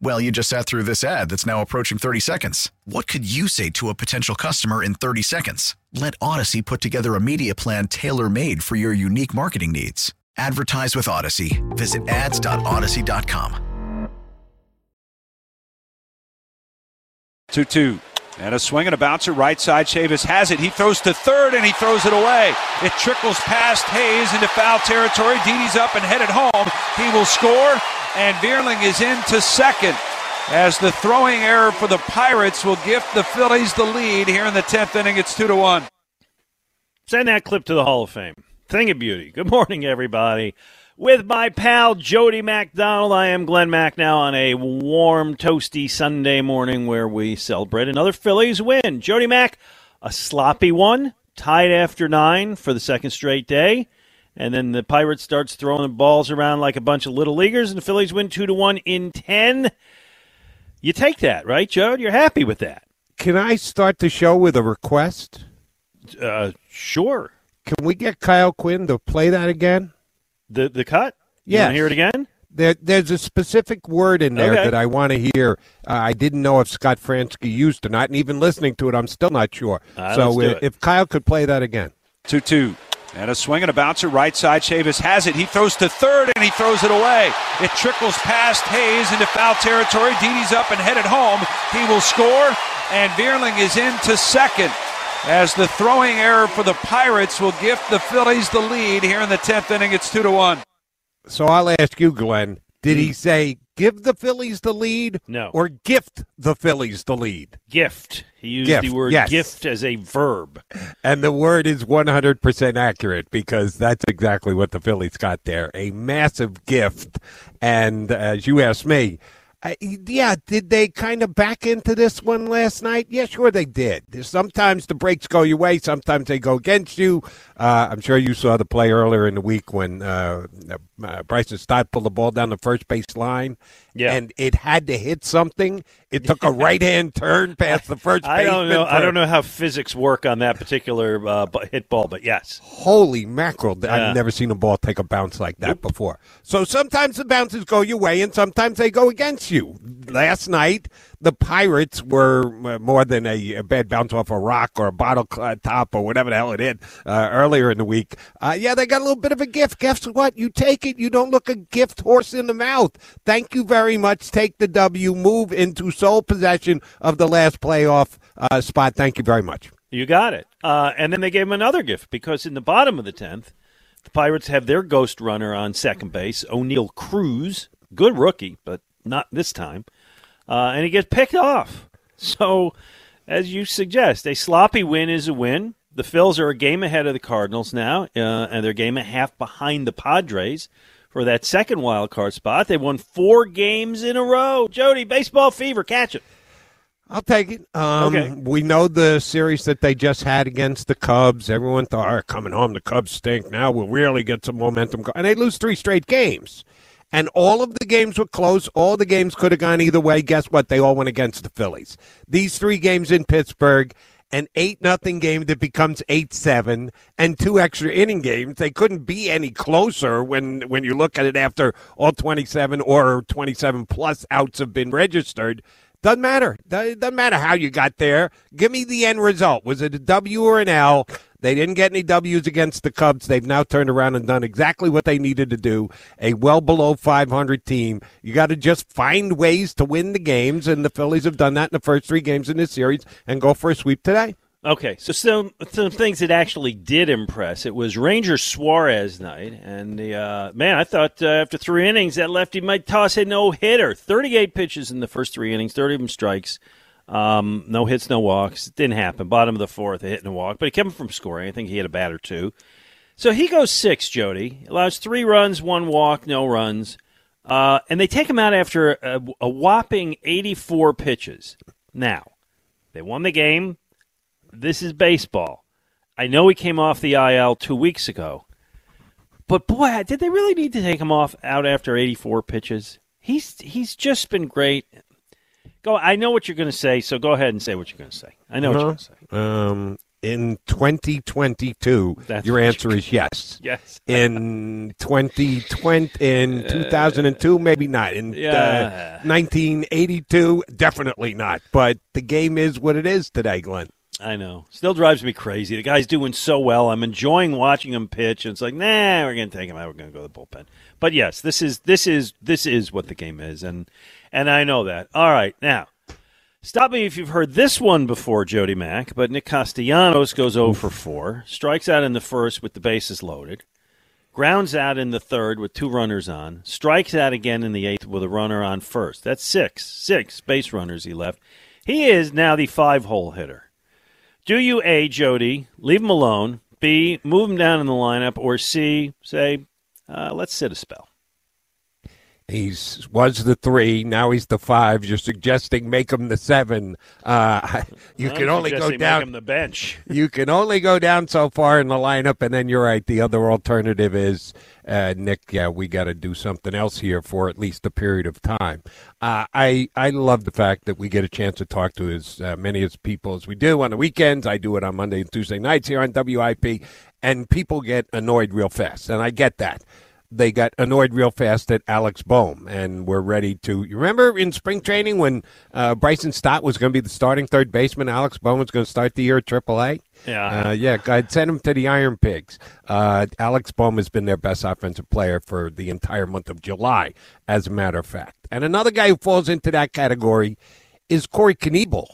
Well, you just sat through this ad that's now approaching 30 seconds. What could you say to a potential customer in 30 seconds? Let Audacy put together a media plan tailor made for your unique marketing needs. Advertise with Audacy. Visit ads.audacy.com. 2 2. And a swing and a bouncer right side. Chavis has it. He throws to third and he throws it away. It trickles past Hayes into foul territory. Didi's up and headed home. He will score, and Vierling is into second as the throwing error for the Pirates will gift the Phillies the lead here in the 10th inning. It's 2 to 1. Send that clip to the Hall of Fame. Thing of beauty. Good morning, everybody with my pal Jody McDonald, I am Glenn Macnow on a warm, toasty Sunday morning where we celebrate another Phillies win. Jody Mack, a sloppy one, tied after nine for the second straight day. And then the Pirates starts throwing the balls around like a bunch of little leaguers, and the Phillies win two to one in ten. You take that, right, Joe? You're happy with that? Can I start the show with a request? Uh, sure. Can we get Kyle Quinn to play that again? The the cut? Yeah. Hear it again? There, there's a specific word in there Okay. that I want to hear. Uh, I didn't know if Scott Franzke used or not, and even listening to it, I'm still not sure. All right, so let's do uh, it. if Kyle could play that again. 2 2. And a swing and a bouncer right side. Chavis has it. He throws to third and he throws it away. It trickles past Hayes into foul territory. Didi's up and headed home. He will score, and Vierling is into second as the throwing error for the Pirates will gift the Phillies the lead here in the 10th inning. It's 2 to 1. So I'll ask you, Glenn. Did he hmm. say give the Phillies the lead? No. Or gift the Phillies the lead? Gift. He used Gift, the word yes. gift as a verb. And the word is 100% accurate because that's exactly what the Phillies got there. A massive gift. And as you asked me, I, yeah, did they kind of back into this one last night? Yeah, sure they did. There's- Sometimes the breaks go your way, sometimes they go against you. Uh, I'm sure you saw the play earlier in the week when uh, uh, Bryson Stott pulled the ball down the first base line. Yeah. And it had to hit something. It took a right hand turn past the first I don't know. I don't know how physics work on that particular uh, hit ball, but yes. Holy mackerel. Yeah. I've never seen a ball take a bounce like that before. So sometimes the bounces go your way and sometimes they go against you. Last night, the Pirates were uh, more than a, a bad bounce off a rock or a bottle top or whatever the hell it hit uh, earlier in the week. Uh, yeah, they got a little bit of a gift. Guess what? You take it. You don't look a gift horse in the mouth. Thank you very much. Take the W. Move into sole possession of the last playoff uh, spot. Thank you very much. You got it. Uh, and then they gave him another gift because in the bottom of the 10th, the Pirates have their ghost runner on second base, Oneil Cruz. Good rookie, but not this time. Uh, and he gets picked off. So, as you suggest, a sloppy win is a win. The Phils are a game ahead of the Cardinals now, uh, and they're a game and a half behind the Padres for that second wild card spot. They won four games in a row. Jody, baseball fever, catch it. I'll take it. Um, Okay. We know the series that they just had against the Cubs. Everyone thought, "All right, coming home, the Cubs stink. Now we'll really get some momentum. go-" And they lose three straight games. And all of the games were close. All the games could have gone either way. Guess what? They all went against the Phillies. These three games in Pittsburgh, an eight nothing game that becomes eight seven, and two extra inning games. They couldn't be any closer when when you look at it after all twenty seven or twenty seven plus outs have been registered. Doesn't matter. Doesn't matter how you got there. Give me the end result. Was it a W or an L? They didn't get any W's against the Cubs. They've now turned around and done exactly what they needed to do. A well below 500 team. You got to just find ways to win the games, and the Phillies have done that in the first three games in this series and go for a sweep today. Okay, so some some things that actually did impress. It was Ranger Suarez night, and the uh, man, I thought uh, after three innings that lefty might toss a no hitter. Thirty eight pitches in the first three innings, thirty of them strikes. Um, no hits, no walks. It didn't happen. Bottom of the fourth, a hit and a walk, but he kept him from scoring. I think he had a bat or two. So he goes six. Jody allows three runs, one walk, no runs, uh, and they take him out after a, a whopping eighty four pitches. Now they won the game this is baseball. I know he came off the IL two weeks ago, but boy, did they really need to take him off out after 84 pitches? He's he's just been great. Go. I know what you're going to say, so go ahead and say what you're going to say. I know what you're going to say. Um, in 2022, That's your answer is yes. Yes. In 2020, in 2002, maybe not. In Yeah. uh, 1982, definitely not. But the game is what it is today, Glenn. I know. Still drives me crazy. The guy's doing so well. I'm enjoying watching him pitch. And it's like, nah, we're to take him out. We're to go to the bullpen. But yes, this is this is this is what the game is, and and I know that. All right, now stop me if you've heard this one before, Jody Mack. But Nick Castellanos goes 0 for 4, strikes out in the first with the bases loaded, grounds out in the third with two runners on, strikes out again in the eighth with a runner on first. That's six, six base runners he left. He is now the five hole hitter. Do you A, Jody, leave him alone, B, move him down in the lineup, or C, say, uh, let's sit a spell? He's was the three. Now he's the five. You're suggesting make him the seven. Uh, you I'm can only go down. Make him the bench. you can only go down so far in the lineup, and then you're right. The other alternative is uh, Nick. Yeah, we got to do something else here for at least a period of time. Uh, I I love the fact that we get a chance to talk to as uh, many as people as we do on the weekends. I do it on Monday and Tuesday nights here on WIP, and people get annoyed real fast, and I get that they got annoyed real fast at Alex Bohm, and we're ready to. You remember in spring training when uh, Bryson Stott was going to be the starting third baseman, Alex Bohm was going to start the year at AAA. Yeah. uh, yeah. I'd send him to the Iron Pigs. Uh, Alex Bohm has been their best offensive player for the entire month of July, as a matter of fact. And another guy who falls into that category is Corey Knebel.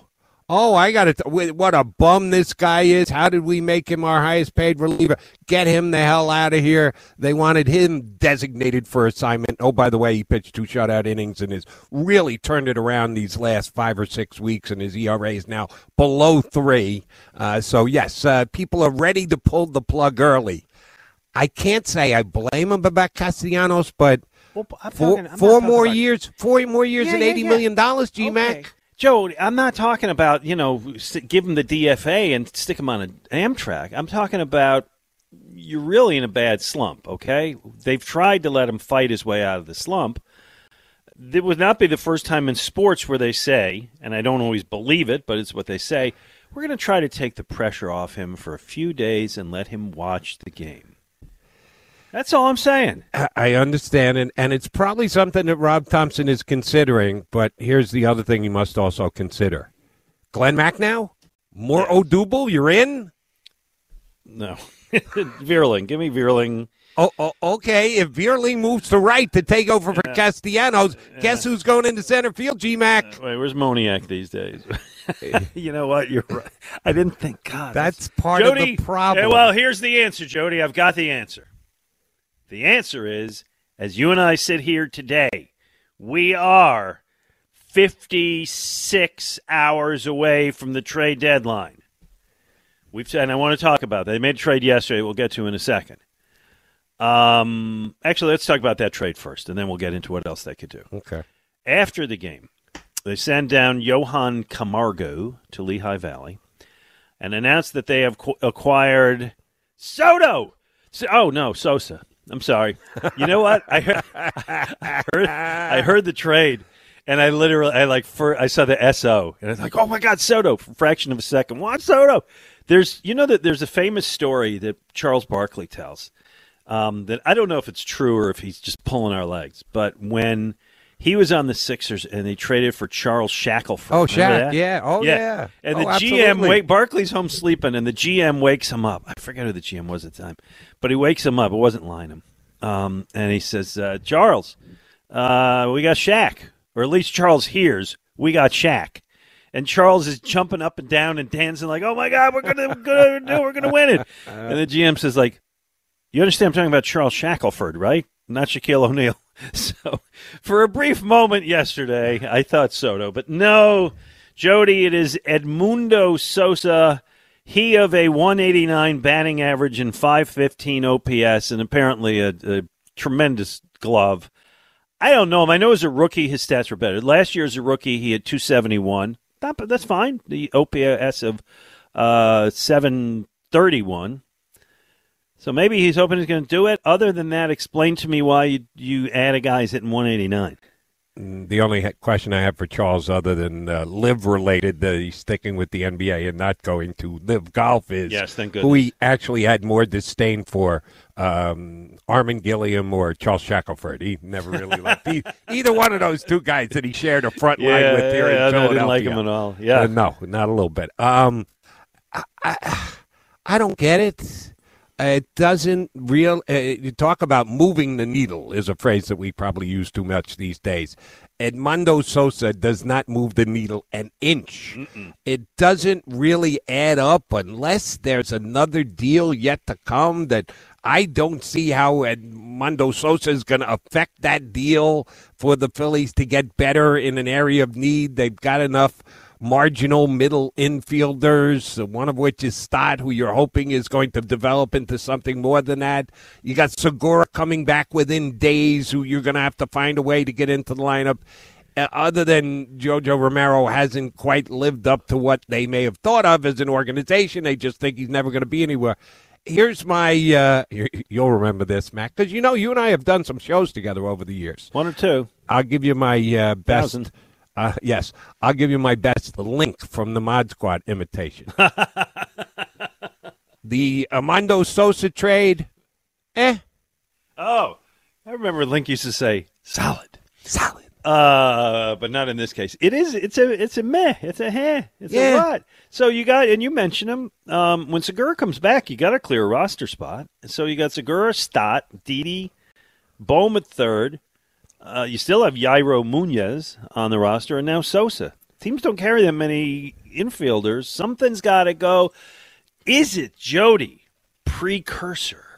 Oh, I got it. What a bum this guy is. How did we make him our highest paid reliever? Get him the hell out of here. They wanted him designated for assignment. Oh, by the way, he pitched two shutout innings and has really turned it around these last five or six weeks, and his ERA is now below three. Uh, so, yes, uh, people are ready to pull the plug early. I can't say I blame him about Castellanos, but Well, talking- four more about- years, four more years Yeah, and yeah, eighty yeah. million dollars, G Okay. Joe, I'm not talking about, you know, give him the DFA and stick him on an Amtrak. I'm talking about you're really in a bad slump, okay? They've tried to let him fight his way out of the slump. It would not be the first time in sports where they say, and I don't always believe it, but it's what they say, we're going to try to take the pressure off him for a few days and let him watch the game. That's all I'm saying. I- understand, and, and it's probably something that Rob Thomson is considering. But here's the other thing you must also consider: Glenn Macnow? more Odubel, you're in. No. Vierling. give me Vierling. Oh, oh, okay. If Vierling moves to right to take over for Castellanos, guess who's going into center field? G Mac. Wait, where's Moniak these days? you know what? You're right. I didn't think. God, That's part Jody, of the problem. eh, well, here's the answer, Jody. I've got the answer. The answer is, as you and I sit here today, we are 56 hours away from the trade deadline. We've said, and I want to talk about that. They made a trade yesterday. We'll get to in a second. Um, actually, let's talk about that trade first, and then we'll get into what else they could do okay. after the game, they send down Johan Camargo to Lehigh Valley and announce that they have qu- acquired Soto. So, oh no, Sosa. I'm sorry. You know what? I heard, I heard, I heard the trade, and I literally, I like, for, I saw the SO, and I was like, oh my God, Soto! Fraction of a second, what Soto? There's, you know that there's a famous story that Charles Barkley tells um, that I don't know if it's true or if he's just pulling our legs. But when he was on the Sixers and they traded for Charles Shackelford. Oh, Shaq, yeah. Oh, yeah. And Oh, the GM, wake, Barkley's home sleeping, and the GM wakes him up. I forget who the GM was at the time, but he wakes him up. It wasn't Lynham. Um, and he says, uh, Charles, uh, we got Shaq, or at least Charles hears, we got Shaq. and Charles is jumping up and down and dancing like, "Oh my God, we're gonna, we're gonna do, we're gonna win it!" And the GM says, "Like, you understand? I'm talking about Charles Shackelford, right? Not Shaquille O'Neal." So, for a brief moment yesterday, I thought Soto, but no, Jody, it is Edmundo Sosa. He of a 189 batting average and 515 OPS, and apparently a, a tremendous glove. I don't know him. I know as a rookie, his stats were better. Last year as a rookie, he had 271. Not, but that's fine. The OPS of uh, 731. So maybe he's hoping he's going to do it. Other than that, explain to me why you, you add a guy hitting 189. The only question I have for Charles, other than uh, live related, that he's sticking with the NBA and not going to live golf, is Yes, thank who goodness. he actually had more disdain for, um, Armen Gilliam or Charles Shackelford. He never really liked e- either one of those two guys that he shared a front line with here in yeah, I Philadelphia. didn't like him at all. Yeah. Uh, no, not a little bit. Um, I, I, I don't get it. It doesn't real. Uh, you talk about moving the needle is a phrase that we probably use too much these days. Edmundo Sosa does not move the needle an inch. It doesn't really add up unless there's another deal yet to come that I don't see how Edmundo Sosa is going to affect that deal for the Phillies to get better in an area of need. They've got enough marginal middle infielders, one of which is Stott, who you're hoping is going to develop into something more than that. You got Segura coming back within days, who you're going to have to find a way to get into the lineup. Uh, other than Jojo Romero hasn't quite lived up to what they may have thought of as an organization, they just think he's never going to be anywhere. Here's my, uh, you'll remember this, Mac, because you know you and I have done some shows together over the years. One or two. I'll give you my uh, best. Thousand. Uh, yes, I'll give you my best link from the Mod Squad imitation. the Amando Sosa trade, eh, Oh, I remember Link used to say solid, solid. uh, but not in this case. It is. It's a. It's a meh. It's a heh. It's a Yeah. lot. So you got, and you mentioned him. Um, when Segura comes back, you got to clear a roster spot. So you got Segura, Stott, Didi, Bohm at third. Uh, you still have Yairo Munoz on the roster, and now Sosa. Teams don't carry that many infielders. Something's got to go. Is it Didi Gregorius?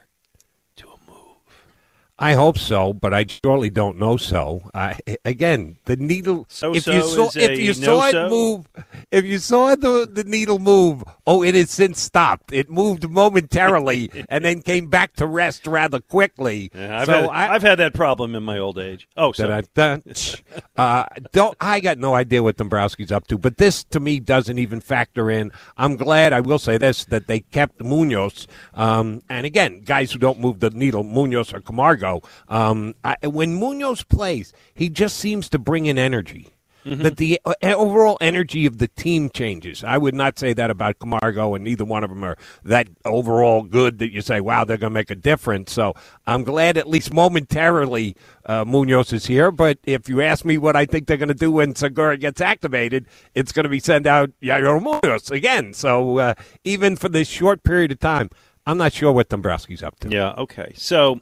I hope so, but I surely don't know so. I again, the needle. So-so if you saw, if you saw it move, if you saw the the needle move, oh, it has since stopped. It moved momentarily and then came back to rest rather quickly. Yeah, I've, so had, I, I've had that problem in my old age. Oh, sorry. Dun, uh, don't I got no idea what Dombrowski's up to, but this to me doesn't even factor in. I'm glad I will say this that they kept Munoz, um, and again, guys who don't move the needle, Munoz or Camargo. Um, I, when Munoz plays, he just seems to bring in energy. That the uh, overall energy of the team changes. I would not say that about Camargo, and neither one of them are that overall good that you say, "Wow, they're going to make a difference." So I'm glad, at least momentarily, uh, Munoz is here. But if you ask me what I think they're going to do when Segura gets activated, it's going to be send out Yairo Munoz again. So uh, even for this short period of time, I'm not sure what Dombrowski's up to. Yeah, okay. So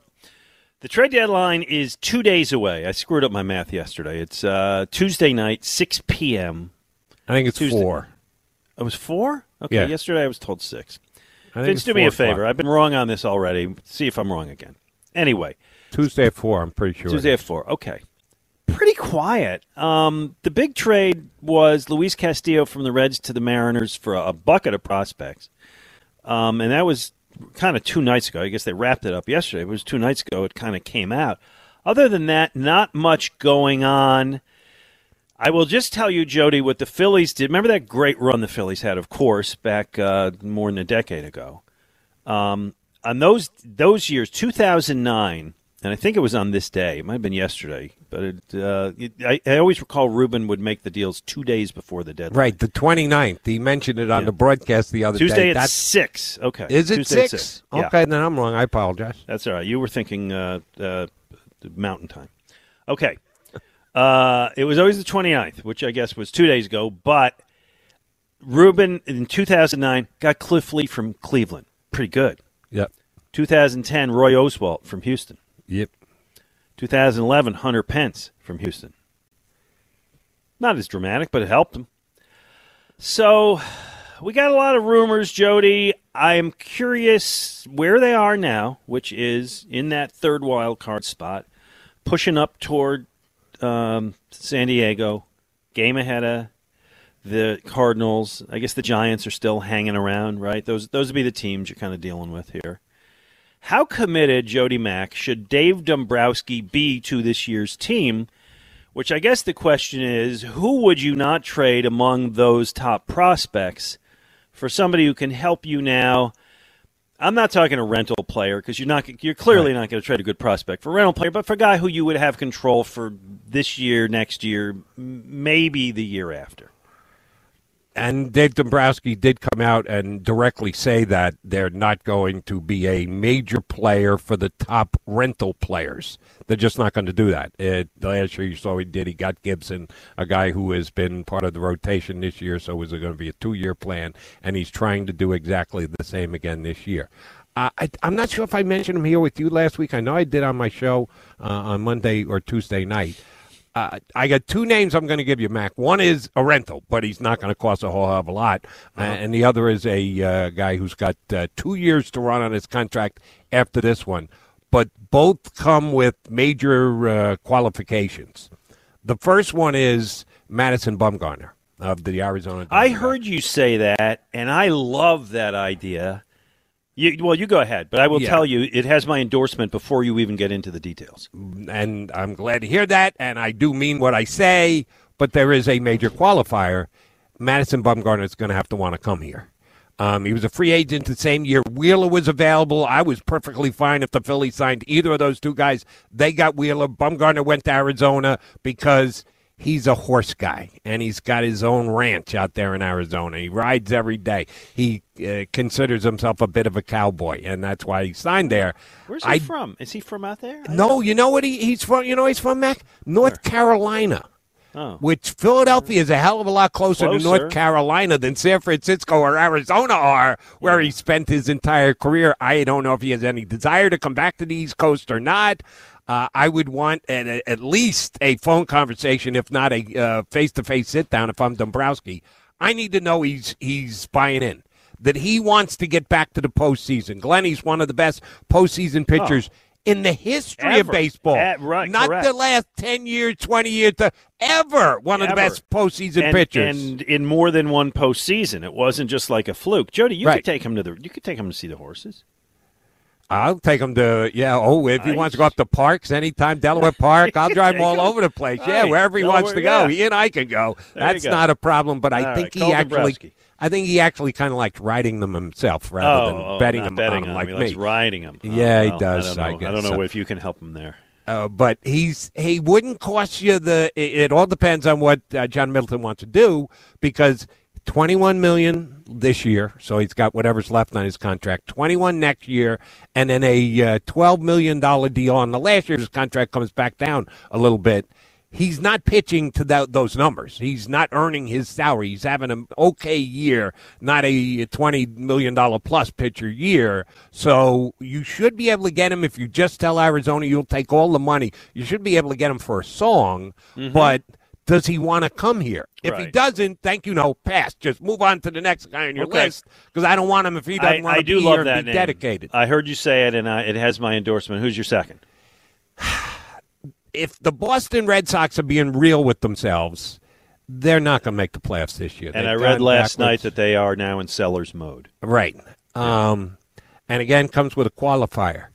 the trade deadline is two days away. I screwed up my math yesterday. It's uh, Tuesday night, 6 p.m. I think it's Tuesday. four. It was four? Okay, Yeah. yesterday I was told six. I think Vince, do me a favor. o'clock. I've been wrong on this already. See if I'm wrong again. Anyway, Tuesday at four. I'm pretty sure. Tuesday at four. Okay. Pretty quiet. Um, the big trade was Luis Castillo from the Reds to the Mariners for a, a bucket of prospects. Um, and that was kind of two nights ago. I guess they wrapped it up yesterday. It was two nights ago. It kind of came out. Other than that, not much going on. I will just tell you, Jody, what the Phillies did. Remember that great run the Phillies had, of course, back uh, more than a decade ago. Um, on those those years, 2009, and I think it was on this day. It might have been yesterday, but it, uh, it, I, I always recall Ruben would make the deals two days before the deadline. Right, the 29th. He mentioned it on Yeah. the broadcast the other Tuesday day. at That's six. Okay, is it Tuesday at six? Yeah. Okay, then I'm wrong. I apologize. That's all right. You were thinking uh, uh, mountain time. Okay. Uh, it was always the 29th, which I guess was two days ago, but Ruben in 2009 got Cliff Lee from Cleveland. Pretty good. Yep. 2010, Roy Oswalt from Houston. Yep. 2011, Hunter Pence from Houston. Not as dramatic, but it helped him. So we got a lot of rumors, Jody. I'm curious where they are now, which is in that third wild card spot, pushing up toward um, San Diego, game ahead of the Cardinals. I guess the Giants are still hanging around, right? Those those would be the teams you're kind of dealing with here. How committed, Jody Mack, should Dave Dombrowski be to this year's team? Which I guess the question is, who would you not trade among those top prospects for somebody who can help you now? I'm not talking a rental player because you're not you're clearly right. not going to trade a good prospect for a rental player, but for a guy who you would have control for this year, next year, maybe the year after and Dave Dombrowski did come out and directly say that they're not going to be a major player for the top rental players. They're just not going to do that. It, last year you saw he did. He got Gibson, a guy who has been part of the rotation this year, so was it going to be a two-year plan? And he's trying to do exactly the same again this year. I, am not sure if I mentioned him here with you last week. I know I did on my show uh, on Monday or Tuesday night. Uh, I got two names I'm going to give you, Mac. One is a rental, but he's not going to cost a whole hell of a lot. Uh-huh. and the other is a uh, guy who's got uh, two years to run on his contract after this one. But both come with major uh, qualifications. The first one is Madison Bumgarner of the Arizona. I heard you say that, and I love that idea. You, well, you go ahead, but I will yeah. tell you it has my endorsement before you even get into the details. And I'm glad to hear that, and I do mean what I say, but there is a major qualifier. Madison Bumgarner is going to have to want to come here. Um, he was a free agent the same year. Wheeler was available. I was perfectly fine if the Phillies signed either of those two guys. They got Wheeler. Bumgarner went to Arizona because – he's a horse guy and he's got his own ranch out there in Arizona. He rides every day. He uh, considers himself a bit of a cowboy, and that's why he signed there. Where's he I, from? Is he from out there? no, you know what he, he's from? You know he's from Mac North Where? Carolina. Oh. Which Philadelphia is a hell of a lot closer, closer, to North Carolina than San Francisco or Arizona are, where yeah. he spent his entire career. I don't know if he has any desire to come back to the East Coast or not. Uh, I would want at, at, least a phone conversation, if not a face to face sit down. If I'm Dombrowski, I need to know he's he's buying in, that he wants to get back to the postseason. Glenny's one of the best postseason pitchers. Oh. In the history ever. of baseball, At, right, not correct. the last ten years, twenty years, to ever one ever. of the best postseason and, pitchers, and in more than one postseason. It wasn't just like a fluke. Jody, you right. could take him to the, you could take him to see the horses. I'll take him to yeah. Oh, if nice. he wants to go up to parks anytime, Delaware Park, I'll drive him all over the place. Yeah, wherever he Delaware, wants to go, yeah. he and I can go. There That's go. not a problem. But I think right. he actually, I think he actually kind of liked riding them himself rather oh, than oh, betting them betting on, him like he me. riding them. Oh, yeah, well, he does. I don't know, I don't know so. if you can help him there. Uh, but he's he wouldn't cost you the. It, it all depends on what uh, John Middleton wants to do because 21 million this year, so he's got whatever's left on his contract. 21 next year, and then a uh, 12 million dollar deal on the last year's contract comes back down a little bit. He's not pitching to that, those numbers. He's not earning his salary. He's having an okay year, not a 20 million dollar plus pitcher year. So you should be able to get him if you just tell Arizona you'll take all the money. You should be able to get him for a song, mm-hmm. but does he want to come here? If right. he doesn't, thank you, no, pass. Just move on to the next guy on your okay. list because I don't want him if he doesn't I, want to be here and be dedicated. I heard you say it, and I, it has my endorsement. Who's your second? if the Boston Red Sox are being real with themselves, they're not going to make the playoffs this year. And They've I read last backwards. night that they are now in seller's mode. Right. Yeah. Um, and again, comes with a qualifier.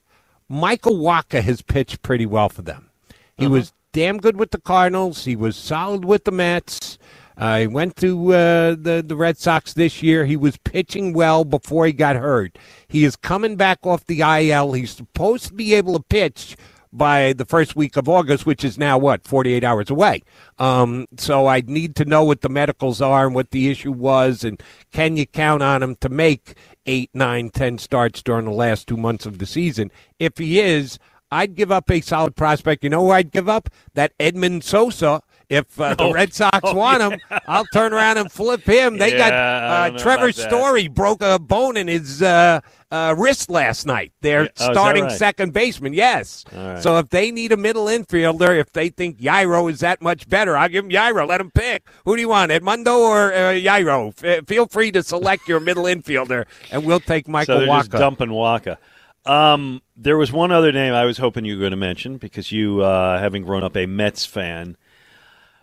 Michael Wacha has pitched pretty well for them. He uh-huh. was damn good with the Cardinals. He was solid with the Mets. Uh, he went to uh, the the Red Sox this year. He was pitching well before he got hurt. He is coming back off the IL. He's supposed to be able to pitch by the first week of August, which is now what 48 hours away. Um, so I need to know what the medicals are and what the issue was, and can you count on him to make eight, nine, ten starts during the last two months of the season? If he is, I'd give up a solid prospect. You know who I'd give up? That Edmund Sosa If uh, the Oh, Red Sox oh, want him, I'll turn around and flip him. They Yeah, got uh, Trevor. Story broke a bone in his uh, uh, wrist last night. They're Yeah, oh, starting right? second baseman. Yes. Right. So if they need a middle infielder, if they think Yairo is that much better, I'll give him Yairo. Let him pick. Who do you want, Edmundo or uh, Yairo? F- feel free to select your middle infielder, and we'll take Michael so they're just dumping Wacha. Um, there was one other name I was hoping you were going to mention because you, uh, having grown up a Mets fan,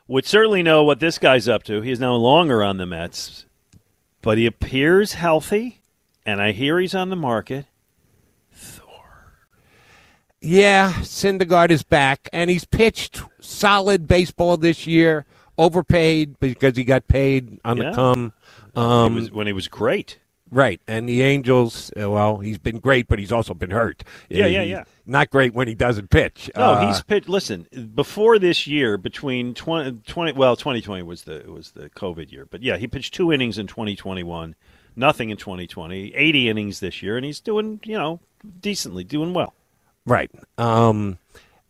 would certainly know what this guy's up to. He is no longer on the Mets, but he appears healthy, and I hear he's on the market. Thor. Yeah, Syndergaard is back, and he's pitched solid baseball this year. Overpaid because he got paid on Yeah. the come. He Um, was, when he was great. Right, and the Angels. uh, Well, he's been great, but he's also been hurt. Yeah, yeah, yeah. Not great when he doesn't pitch. No, Uh, he's pitched. Listen, before this year, between 20, 20 well, 2020 was the was the COVID year, but yeah, he pitched two innings in 2021, nothing in 2020, 80 innings this year, and he's doing, you know, decently, doing well. Right. Um,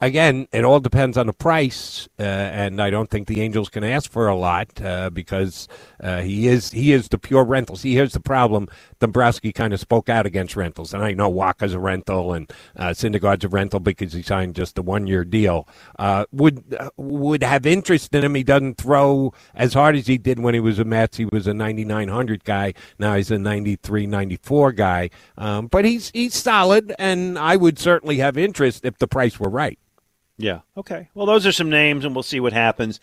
again, it all depends on the price, uh, and I don't think the Angels can ask for a lot uh, because uh, he is he is the pure rental. See, here's the problem: Dombrowski kind of spoke out against rentals, and I know Wacha's a rental and uh, Syndergaard's a rental because he signed just a one year deal. Uh, would uh, would have interest in him. He doesn't throw as hard as he did when he was a Mets. He was a 9900 guy. Now he's a 93, 94 guy. Um, but he's he's solid, and I would certainly have interest if the price were right. Yeah. Okay. Well, those are some names, and we'll see what happens.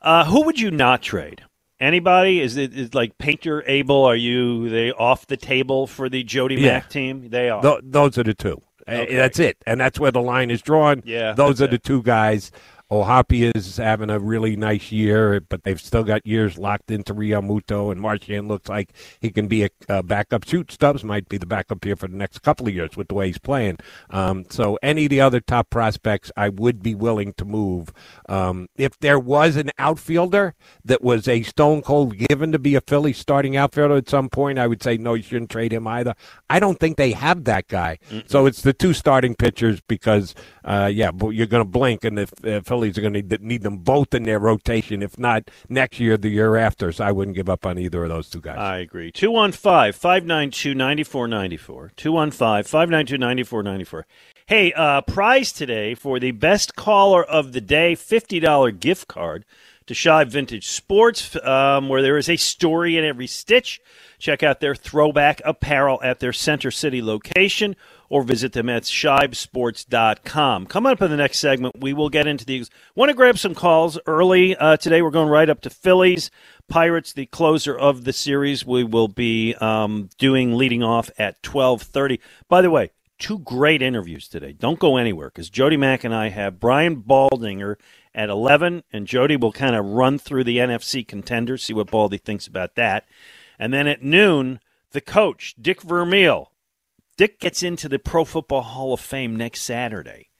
Uh, who would you not trade? Anybody? Is it is like Painter, Abel? Are you they off the table for the Jody Yeah. Mack team? They are. Th- those are the two. Okay. That's it, and that's where the line is drawn. Yeah, those are the two guys. O'Hoppe is having a really nice year, but they've still got years locked into Realmuto, and Marchan looks like he can be a, a backup. Shoot Stubbs might be the backup here for the next couple of years with the way he's playing. Um, so any of the other top prospects, I would be willing to move. Um, if there was an outfielder that was a stone cold given to be a Philly starting outfielder at some point, I would say no, you shouldn't trade him either. I don't think they have that guy. So it's the two starting pitchers because, uh, yeah, you're going to blink, and if uh, Phillies are going to need them both in their rotation, if not next year, the year after. So I wouldn't give up on either of those two guys. I agree. 215 592 9494. 215 592 9494. Hey, uh, prize today for the best caller of the day $50 gift card to Shibe Vintage Sports, um, where there is a story in every stitch. Check out their throwback apparel at their Center City location or visit them at shibesports.com. Coming up in the next segment, we will get into these. Want to grab some calls early uh, today? We're going right up to Phillies. Pirates, the closer of the series, we will be um, doing leading off at 1230. By the way, two great interviews today. Don't go anywhere because Jody Mack and I have Brian Baldinger at 11, and Jody will kind of run through the NFC contenders, see what Baldy thinks about that. And then at noon, the coach, Dick Vermeil. Dick gets into the Pro Football Hall of Fame next Saturday.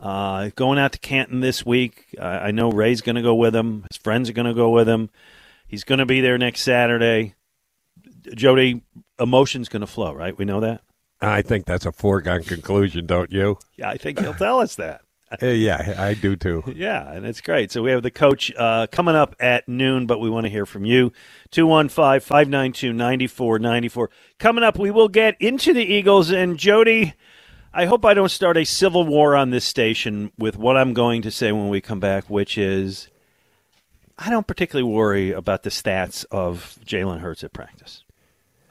Uh, going out to Canton this week. Uh, I know Ray's going to go with him. His friends are going to go with him. He's going to be there next Saturday. Jody, emotion's going to flow, right? We know that. I think that's a foregone conclusion, don't you? Yeah, I think he'll tell us that. Uh, yeah, I do too. Yeah, and it's great. So we have the coach uh, coming up at noon, but we want to hear from you. 215 592 9494. Coming up, we will get into the Eagles. And Jody, I hope I don't start a civil war on this station with what I'm going to say when we come back, which is I don't particularly worry about the stats of Jalen Hurts at practice.